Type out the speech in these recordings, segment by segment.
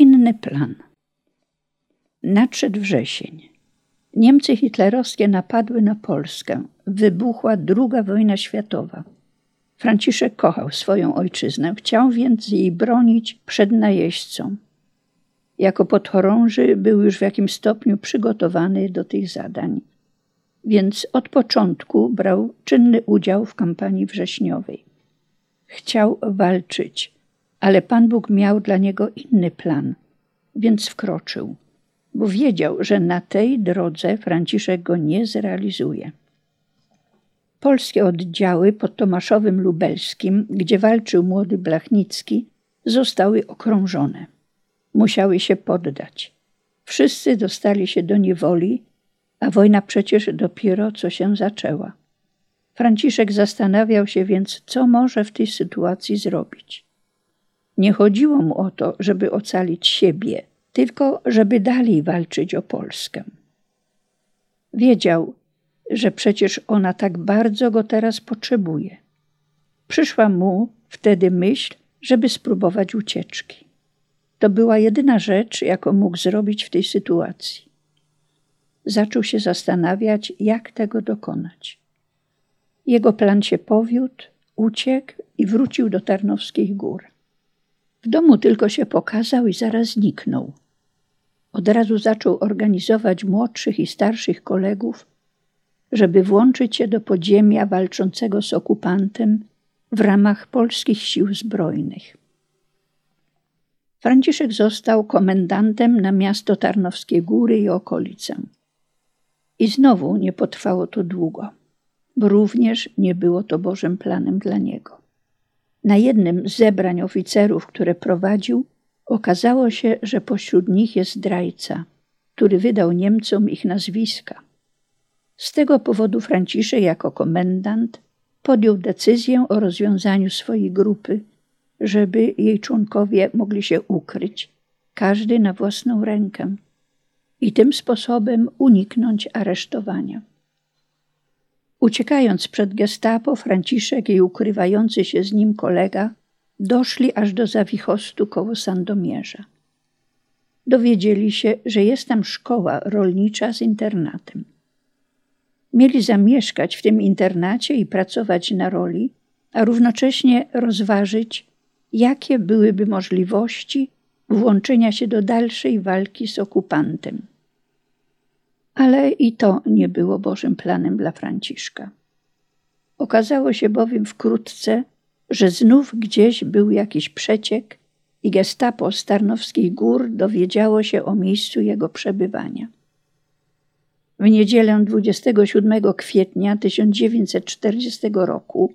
inny plan. Nadszedł wrzesień. Niemcy hitlerowskie napadły na Polskę. Wybuchła II wojna światowa. Franciszek kochał swoją ojczyznę, chciał więc jej bronić przed najeźdźcą. Jako podchorąży był już w jakimś stopniu przygotowany do tych zadań, więc od początku brał czynny udział w kampanii wrześniowej. Chciał walczyć, ale Pan Bóg miał dla niego inny plan, więc wkroczył, bo wiedział, że na tej drodze Franciszek go nie zrealizuje. Polskie oddziały pod Tomaszowym Lubelskim, gdzie walczył młody Blachnicki, zostały okrążone. Musiały się poddać. Wszyscy dostali się do niewoli, a wojna przecież dopiero co się zaczęła. Franciszek zastanawiał się więc, co może w tej sytuacji zrobić. Nie chodziło mu o to, żeby ocalić siebie, tylko żeby dalej walczyć o Polskę. Wiedział, że przecież ona tak bardzo go teraz potrzebuje. Przyszła mu wtedy myśl, żeby spróbować ucieczki. To była jedyna rzecz, jaką mógł zrobić w tej sytuacji. Zaczął się zastanawiać, jak tego dokonać. Jego plan się powiódł, uciekł i wrócił do Tarnowskich Gór. W domu tylko się pokazał i zaraz zniknął. Od razu zaczął organizować młodszych i starszych kolegów, żeby włączyć się do podziemia walczącego z okupantem w ramach polskich sił zbrojnych. Franciszek został komendantem na miasto Tarnowskie Góry i okolice. I znowu nie potrwało to długo, bo również nie było to Bożym planem dla niego. Na jednym z zebrań oficerów, które prowadził, okazało się, że pośród nich jest zdrajca, który wydał Niemcom ich nazwiska. Z tego powodu Franciszek jako komendant podjął decyzję o rozwiązaniu swojej grupy, żeby jej członkowie mogli się ukryć, każdy na własną rękę, i tym sposobem uniknąć aresztowania. Uciekając przed gestapo, Franciszek i ukrywający się z nim kolega doszli aż do Zawichostu koło Sandomierza. Dowiedzieli się, że jest tam szkoła rolnicza z internatem. Mieli zamieszkać w tym internacie i pracować na roli, a równocześnie rozważyć, jakie byłyby możliwości włączenia się do dalszej walki z okupantem. Ale i to nie było Bożym planem dla Franciszka. Okazało się bowiem wkrótce, że znów gdzieś był jakiś przeciek i gestapo z Tarnowskich Gór dowiedziało się o miejscu jego przebywania. W niedzielę 27 kwietnia 1940 roku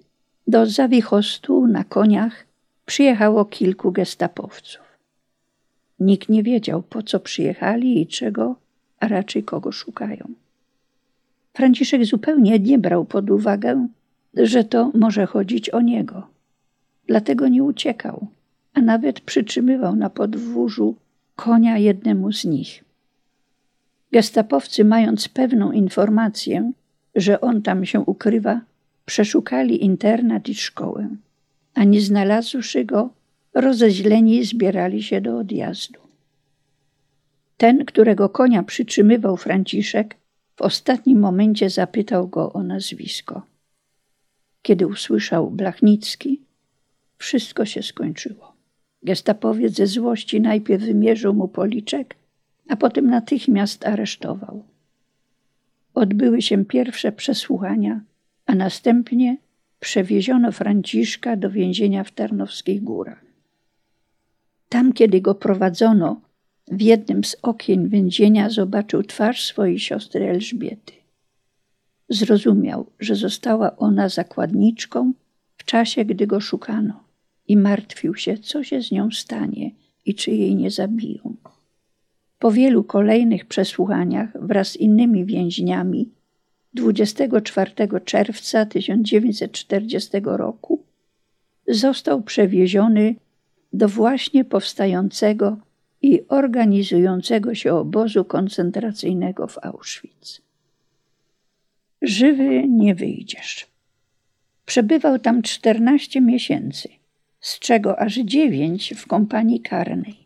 do Zawichostu na koniach przyjechało kilku gestapowców. Nikt nie wiedział, po co przyjechali i czego, a raczej kogo szukają. Franciszek zupełnie nie brał pod uwagę, że to może chodzić o niego. Dlatego nie uciekał, a nawet przytrzymywał na podwórzu konia jednemu z nich. Gestapowcy, mając pewną informację, że on tam się ukrywa, przeszukali internat i szkołę, a nie znalazłszy go, rozeźleni zbierali się do odjazdu. Ten, którego konia przytrzymywał Franciszek, w ostatnim momencie zapytał go o nazwisko. Kiedy usłyszał Blachnicki, wszystko się skończyło. Gestapowiec ze złości najpierw wymierzył mu policzek, a potem natychmiast aresztował. Odbyły się pierwsze przesłuchania, a następnie przewieziono Franciszka do więzienia w Tarnowskich Górach. Tam, kiedy go prowadzono, w jednym z okien więzienia zobaczył twarz swojej siostry Elżbiety. Zrozumiał, że została ona zakładniczką w czasie, gdy go szukano i martwił się, co się z nią stanie i czy jej nie zabiją. Po wielu kolejnych przesłuchaniach wraz z innymi więźniami 24 czerwca 1940 roku został przewieziony do właśnie powstającego i organizującego się obozu koncentracyjnego w Auschwitz. Żywy nie wyjdziesz. Przebywał tam 14 miesięcy, z czego aż dziewięć w kompanii karnej.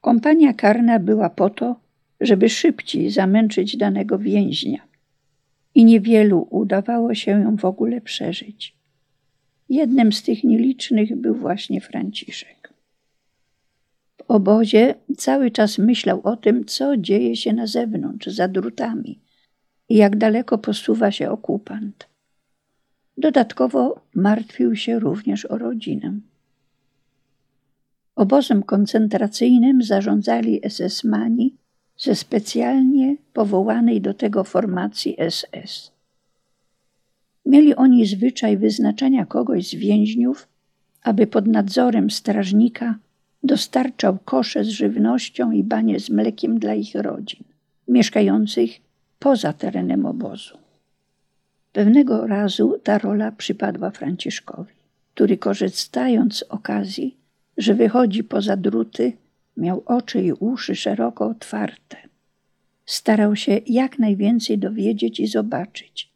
Kompania karna była po to, żeby szybciej zamęczyć danego więźnia i niewielu udawało się ją w ogóle przeżyć. Jednym z tych nielicznych był właśnie Franciszek. Obozie cały czas myślał o tym, co dzieje się na zewnątrz, za drutami i jak daleko posuwa się okupant. Dodatkowo martwił się również o rodzinę. Obozem koncentracyjnym zarządzali SS-mani ze specjalnie powołanej do tego formacji SS. Mieli oni zwyczaj wyznaczania kogoś z więźniów, aby pod nadzorem strażnika dostarczał kosze z żywnością i banie z mlekiem dla ich rodzin, mieszkających poza terenem obozu. Pewnego razu ta rola przypadła Franciszkowi, który korzystając z okazji, że wychodzi poza druty, miał oczy i uszy szeroko otwarte. Starał się jak najwięcej dowiedzieć i zobaczyć,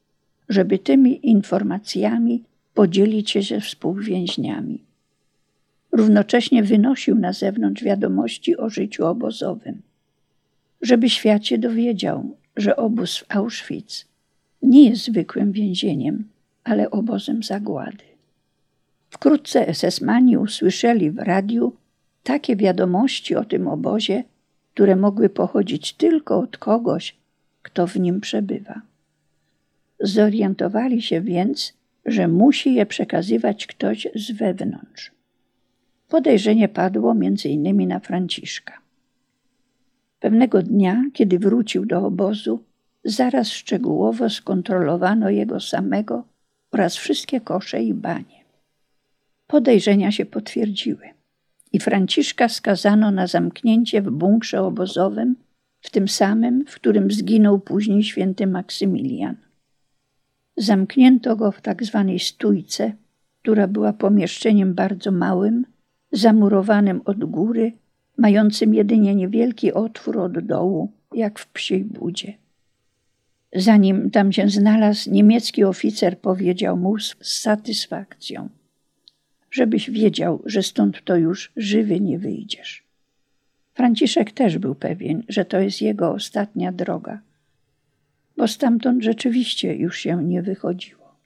żeby tymi informacjami podzielić się ze współwięźniami. Równocześnie wynosił na zewnątrz wiadomości o życiu obozowym, żeby świat się dowiedział, że obóz w Auschwitz nie jest zwykłym więzieniem, ale obozem zagłady. Wkrótce SS-mani usłyszeli w radiu takie wiadomości o tym obozie, które mogły pochodzić tylko od kogoś, kto w nim przebywa. Zorientowali się więc, że musi je przekazywać ktoś z wewnątrz. Podejrzenie padło innymi na Franciszka. Pewnego dnia, kiedy wrócił do obozu, zaraz szczegółowo skontrolowano jego samego oraz wszystkie kosze i banie. Podejrzenia się potwierdziły i Franciszka skazano na zamknięcie w bunkrze obozowym, w tym samym, w którym zginął później święty Maksymilian. Zamknięto go w tak zwanej stójce, która była pomieszczeniem bardzo małym, zamurowanym od góry, mającym jedynie niewielki otwór od dołu, jak w psiej budzie. Zanim tam się znalazł, niemiecki oficer powiedział mu z satysfakcją – żebyś wiedział, że stąd to już żywy nie wyjdziesz. Franciszek też był pewien, że to jest jego ostatnia droga, bo stamtąd rzeczywiście już się nie wychodziło.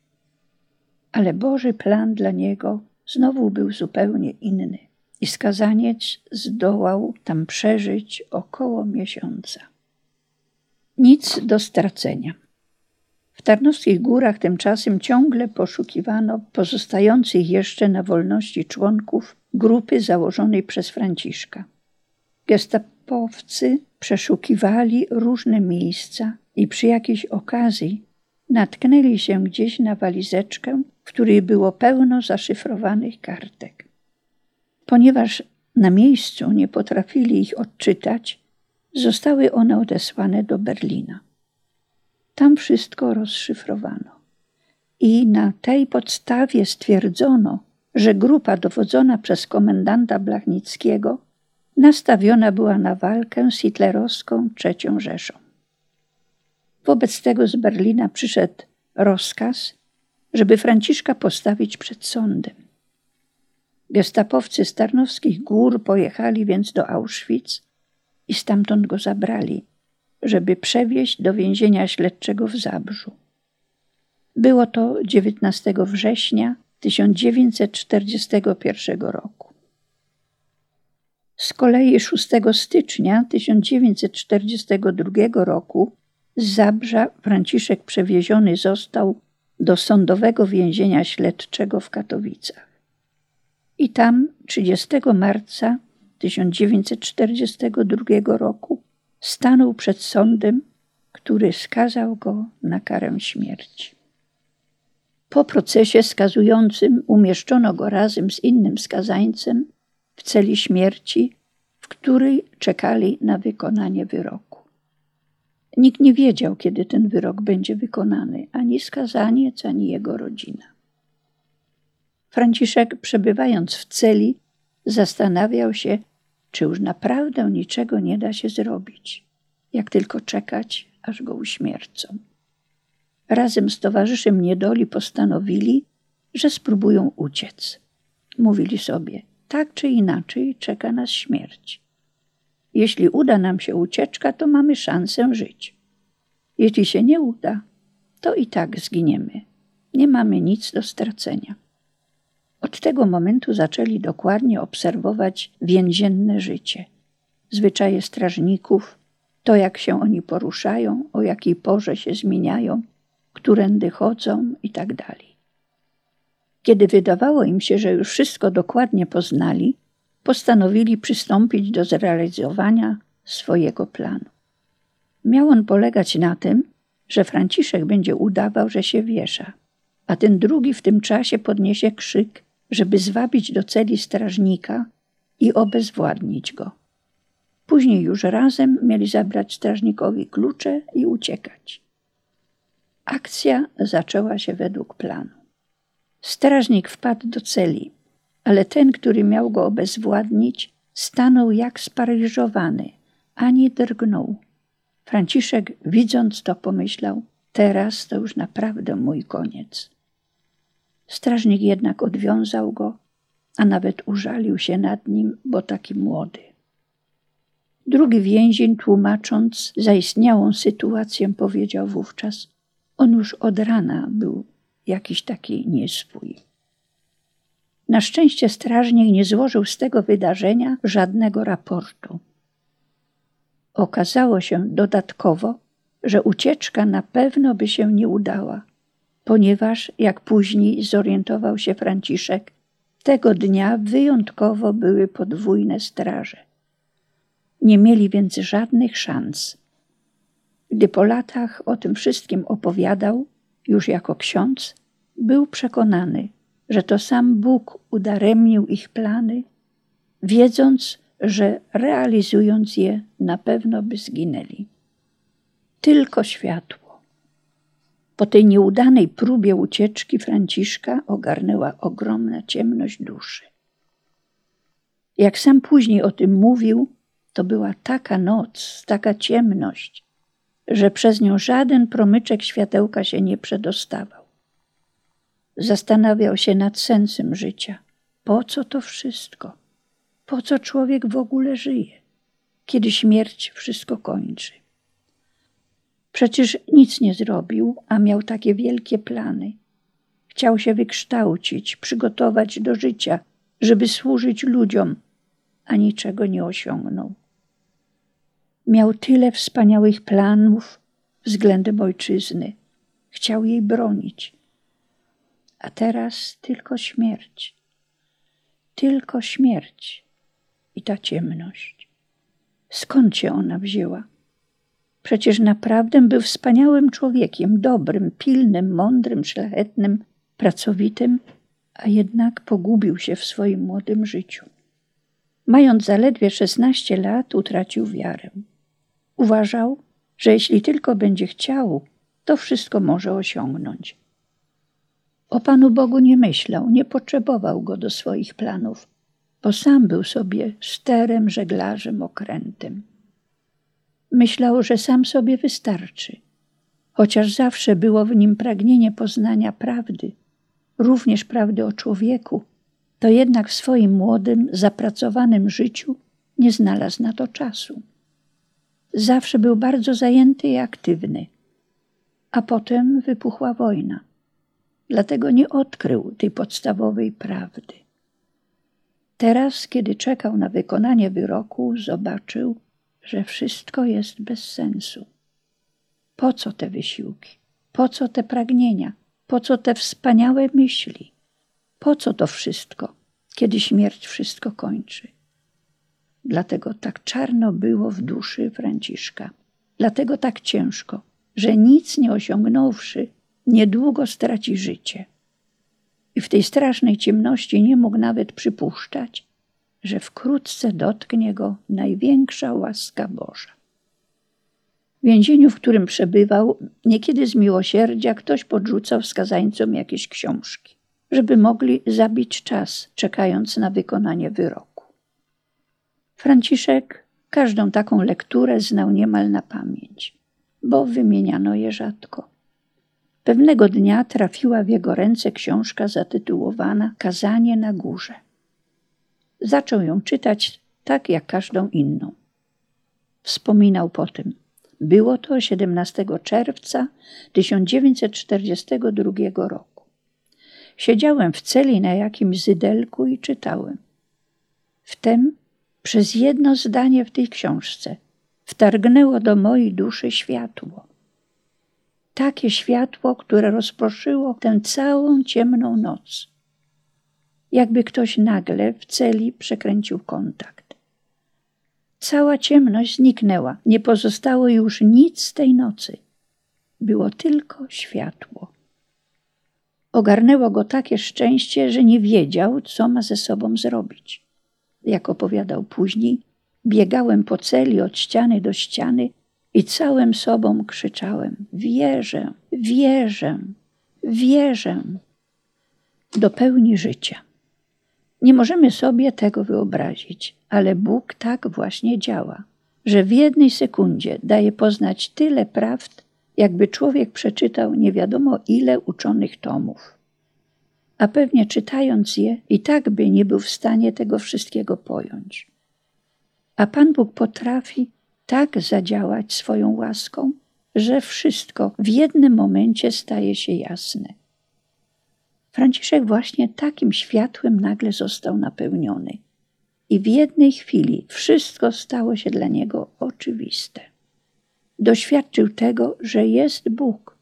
Ale Boży plan dla niego znowu był zupełnie inny i skazaniec zdołał tam przeżyć około miesiąca. Nic do stracenia. W Tarnowskich Górach tymczasem ciągle poszukiwano pozostających jeszcze na wolności członków grupy założonej przez Franciszka. Gestapowcy przeszukiwali różne miejsca i przy jakiejś okazji natknęli się gdzieś na walizeczkę, w której było pełno zaszyfrowanych kartek. Ponieważ na miejscu nie potrafili ich odczytać, zostały one odesłane do Berlina. Tam wszystko rozszyfrowano. I na tej podstawie stwierdzono, że grupa dowodzona przez komendanta Blachnickiego nastawiona była na walkę z hitlerowską III Rzeszą. Wobec tego z Berlina przyszedł rozkaz, żeby Franciszka postawić przed sądem. Gestapowcy z Tarnowskich Gór pojechali więc do Auschwitz i stamtąd go zabrali żeby przewieźć do więzienia śledczego w Zabrzu. Było to 19 września 1941 roku. Z kolei 6 stycznia 1942 roku z Zabrza Franciszek przewieziony został do sądowego więzienia śledczego w Katowicach. I tam 30 marca 1942 roku stanął przed sądem, który skazał go na karę śmierci. Po procesie skazującym umieszczono go razem z innym skazańcem w celi śmierci, w której czekali na wykonanie wyroku. Nikt nie wiedział, kiedy ten wyrok będzie wykonany, ani skazaniec, ani jego rodzina. Franciszek, przebywając w celi, zastanawiał się, czy już naprawdę niczego nie da się zrobić, jak tylko czekać, aż go uśmiercą. Razem z towarzyszem niedoli postanowili, że spróbują uciec. Mówili sobie, tak czy inaczej czeka nas śmierć. Jeśli uda nam się ucieczka, to mamy szansę żyć. Jeśli się nie uda, to i tak zginiemy. Nie mamy nic do stracenia. Od tego momentu zaczęli dokładnie obserwować więzienne życie, zwyczaje strażników, to jak się oni poruszają, o jakiej porze się zmieniają, którędy chodzą i tak. Kiedy wydawało im się, że już wszystko dokładnie poznali, postanowili przystąpić do zrealizowania swojego planu. Miał on polegać na tym, że Franciszek będzie udawał, że się wiesza, a ten drugi w tym czasie podniesie krzyk, żeby zwabić do celi strażnika i obezwładnić go. Później już razem mieli zabrać strażnikowi klucze i uciekać. Akcja zaczęła się według planu. Strażnik wpadł do celi, ale ten, który miał go obezwładnić, stanął jak sparaliżowany, ani drgnął. Franciszek, widząc to, pomyślał: Teraz to już naprawdę mój koniec. Strażnik jednak odwiązał go, a nawet użalił się nad nim, bo taki młody. Drugi więzień, tłumacząc zaistniałą sytuację, powiedział wówczas: On już od rana był jakiś taki nieswój. Na szczęście strażnik nie złożył z tego wydarzenia żadnego raportu. Okazało się dodatkowo, że ucieczka na pewno by się nie udała, ponieważ, jak później zorientował się Franciszek, tego dnia wyjątkowo były podwójne straże. Nie mieli więc żadnych szans. Gdy po latach o tym wszystkim opowiadał, już jako ksiądz, był przekonany, że to sam Bóg udaremnił ich plany, wiedząc, że realizując je na pewno by zginęli. Tylko światło. Po tej nieudanej próbie ucieczki Franciszka ogarnęła ogromna ciemność duszy. Jak sam później o tym mówił, to była taka noc, taka ciemność, że przez nią żaden promyczek światełka się nie przedostawał. Zastanawiał się nad sensem życia. Po co to wszystko? Po co człowiek w ogóle żyje, kiedy śmierć wszystko kończy? Przecież nic nie zrobił, a miał takie wielkie plany. Chciał się wykształcić, przygotować do życia, żeby służyć ludziom, a niczego nie osiągnął. Miał tyle wspaniałych planów względem ojczyzny. Chciał jej bronić. A teraz tylko śmierć. Tylko śmierć i ta ciemność. Skąd się ona wzięła? Przecież naprawdę był wspaniałym człowiekiem, dobrym, pilnym, mądrym, szlachetnym, pracowitym, a jednak pogubił się w swoim młodym życiu. Mając zaledwie 16 lat, utracił wiarę. Uważał, że jeśli tylko będzie chciał, to wszystko może osiągnąć. O Panu Bogu nie myślał, nie potrzebował go do swoich planów, bo sam był sobie sterem, żeglarzem, okrętem. Myślał, że sam sobie wystarczy, chociaż zawsze było w nim pragnienie poznania prawdy, również prawdy o człowieku, to jednak w swoim młodym, zapracowanym życiu nie znalazł na to czasu. Zawsze był bardzo zajęty i aktywny, a potem wypuchła wojna. Dlatego nie odkrył tej podstawowej prawdy. Teraz, kiedy czekał na wykonanie wyroku, zobaczył, że wszystko jest bez sensu. Po co te wysiłki? Po co te pragnienia? Po co te wspaniałe myśli? Po co to wszystko, kiedy śmierć wszystko kończy? Dlatego tak czarno było w duszy Franciszka. Dlatego tak ciężko, że nic nie osiągnąwszy, niedługo straci życie. I w tej strasznej ciemności nie mógł nawet przypuszczać, że wkrótce dotknie go największa łaska Boża. W więzieniu, w którym przebywał, niekiedy z miłosierdzia ktoś podrzucał skazańcom jakieś książki, żeby mogli zabić czas, czekając na wykonanie wyroku. Franciszek każdą taką lekturę znał niemal na pamięć, bo wymieniano je rzadko. Pewnego dnia trafiła w jego ręce książka zatytułowana Kazanie na górze. Zaczął ją czytać tak jak każdą inną. Wspominał potem. Było to 17 czerwca 1942 roku. Siedziałem w celi na jakimś zydelku i czytałem. Wtem przez jedno zdanie w tej książce wtargnęło do mojej duszy światło. Takie światło, które rozproszyło tę całą ciemną noc. Jakby ktoś nagle w celi przekręcił kontakt. Cała ciemność zniknęła, nie pozostało już nic z tej nocy. Było tylko światło. Ogarnęło go takie szczęście, że nie wiedział, co ma ze sobą zrobić. Jak opowiadał później, biegałem po celi od ściany do ściany i całym sobą krzyczałem: Wierzę, wierzę, wierzę do pełni życia. Nie możemy sobie tego wyobrazić, ale Bóg tak właśnie działa, że w jednej sekundzie daje poznać tyle prawd, jakby człowiek przeczytał nie wiadomo ile uczonych tomów. A pewnie czytając je, i tak by nie był w stanie tego wszystkiego pojąć. A Pan Bóg potrafi tak zadziałać swoją łaską, że wszystko w jednym momencie staje się jasne. Franciszek właśnie takim światłem nagle został napełniony. I w jednej chwili wszystko stało się dla niego oczywiste. Doświadczył tego, że jest Bóg,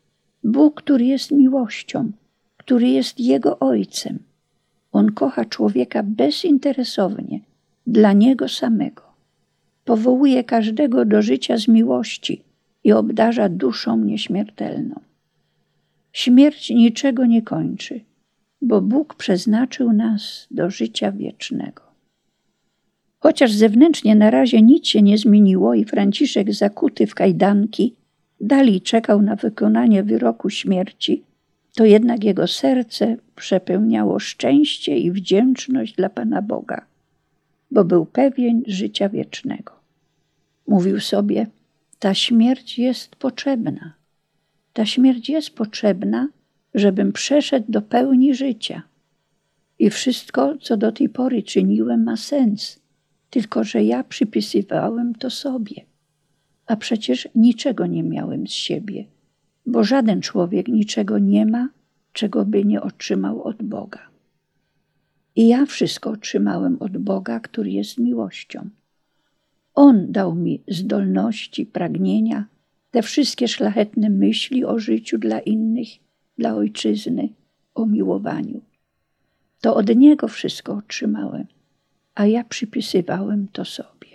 Bóg, który jest miłością, który jest jego ojcem. On kocha człowieka bezinteresownie, dla niego samego. Powołuje każdego do życia z miłości i obdarza duszą nieśmiertelną. Śmierć niczego nie kończy bo Bóg przeznaczył nas do życia wiecznego. Chociaż zewnętrznie na razie nic się nie zmieniło i Franciszek zakuty w kajdanki dalej czekał na wykonanie wyroku śmierci, to jednak jego serce przepełniało szczęście i wdzięczność dla Pana Boga, bo był pewien życia wiecznego. Mówił sobie: Ta śmierć jest potrzebna. Ta śmierć jest potrzebna, żebym przeszedł do pełni życia. I wszystko, co do tej pory czyniłem, ma sens, tylko że ja przypisywałem to sobie. A przecież niczego nie miałem z siebie, bo żaden człowiek niczego nie ma, czego by nie otrzymał od Boga. I ja wszystko otrzymałem od Boga, który jest miłością. On dał mi zdolności, pragnienia, te wszystkie szlachetne myśli o życiu dla innych dla ojczyzny, o miłowaniu. To od niego wszystko otrzymałem, a ja przypisywałem to sobie.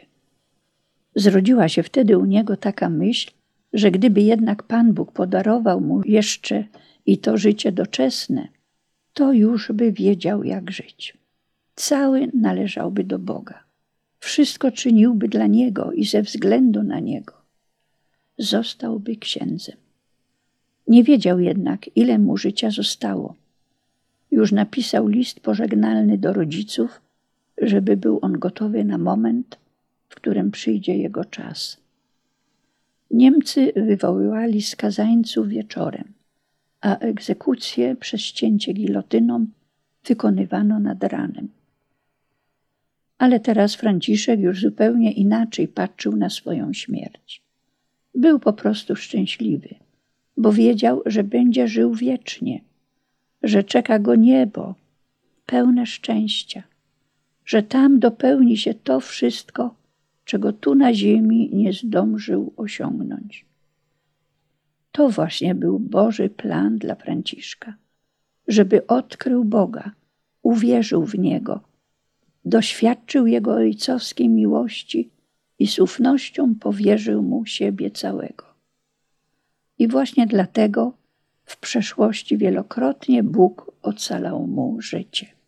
Zrodziła się wtedy u niego taka myśl, że gdyby jednak Pan Bóg podarował mu jeszcze i to życie doczesne, to już by wiedział, jak żyć. Cały należałby do Boga. Wszystko czyniłby dla Niego i ze względu na Niego. Zostałby księdzem. Nie wiedział jednak, ile mu życia zostało. Już napisał list pożegnalny do rodziców, żeby był on gotowy na moment, w którym przyjdzie jego czas. Niemcy wywoływali skazańców wieczorem, a egzekucję przez ścięcie gilotyną wykonywano nad ranem. Ale teraz Franciszek już zupełnie inaczej patrzył na swoją śmierć. Był po prostu szczęśliwy bo wiedział, że będzie żył wiecznie, że czeka go niebo pełne szczęścia, że tam dopełni się to wszystko, czego tu na ziemi nie zdążył osiągnąć. To właśnie był Boży plan dla Franciszka, żeby odkrył Boga, uwierzył w Niego, doświadczył Jego ojcowskiej miłości i z ufnością powierzył Mu siebie całego. I właśnie dlatego w przeszłości wielokrotnie Bóg ocalał mu życie.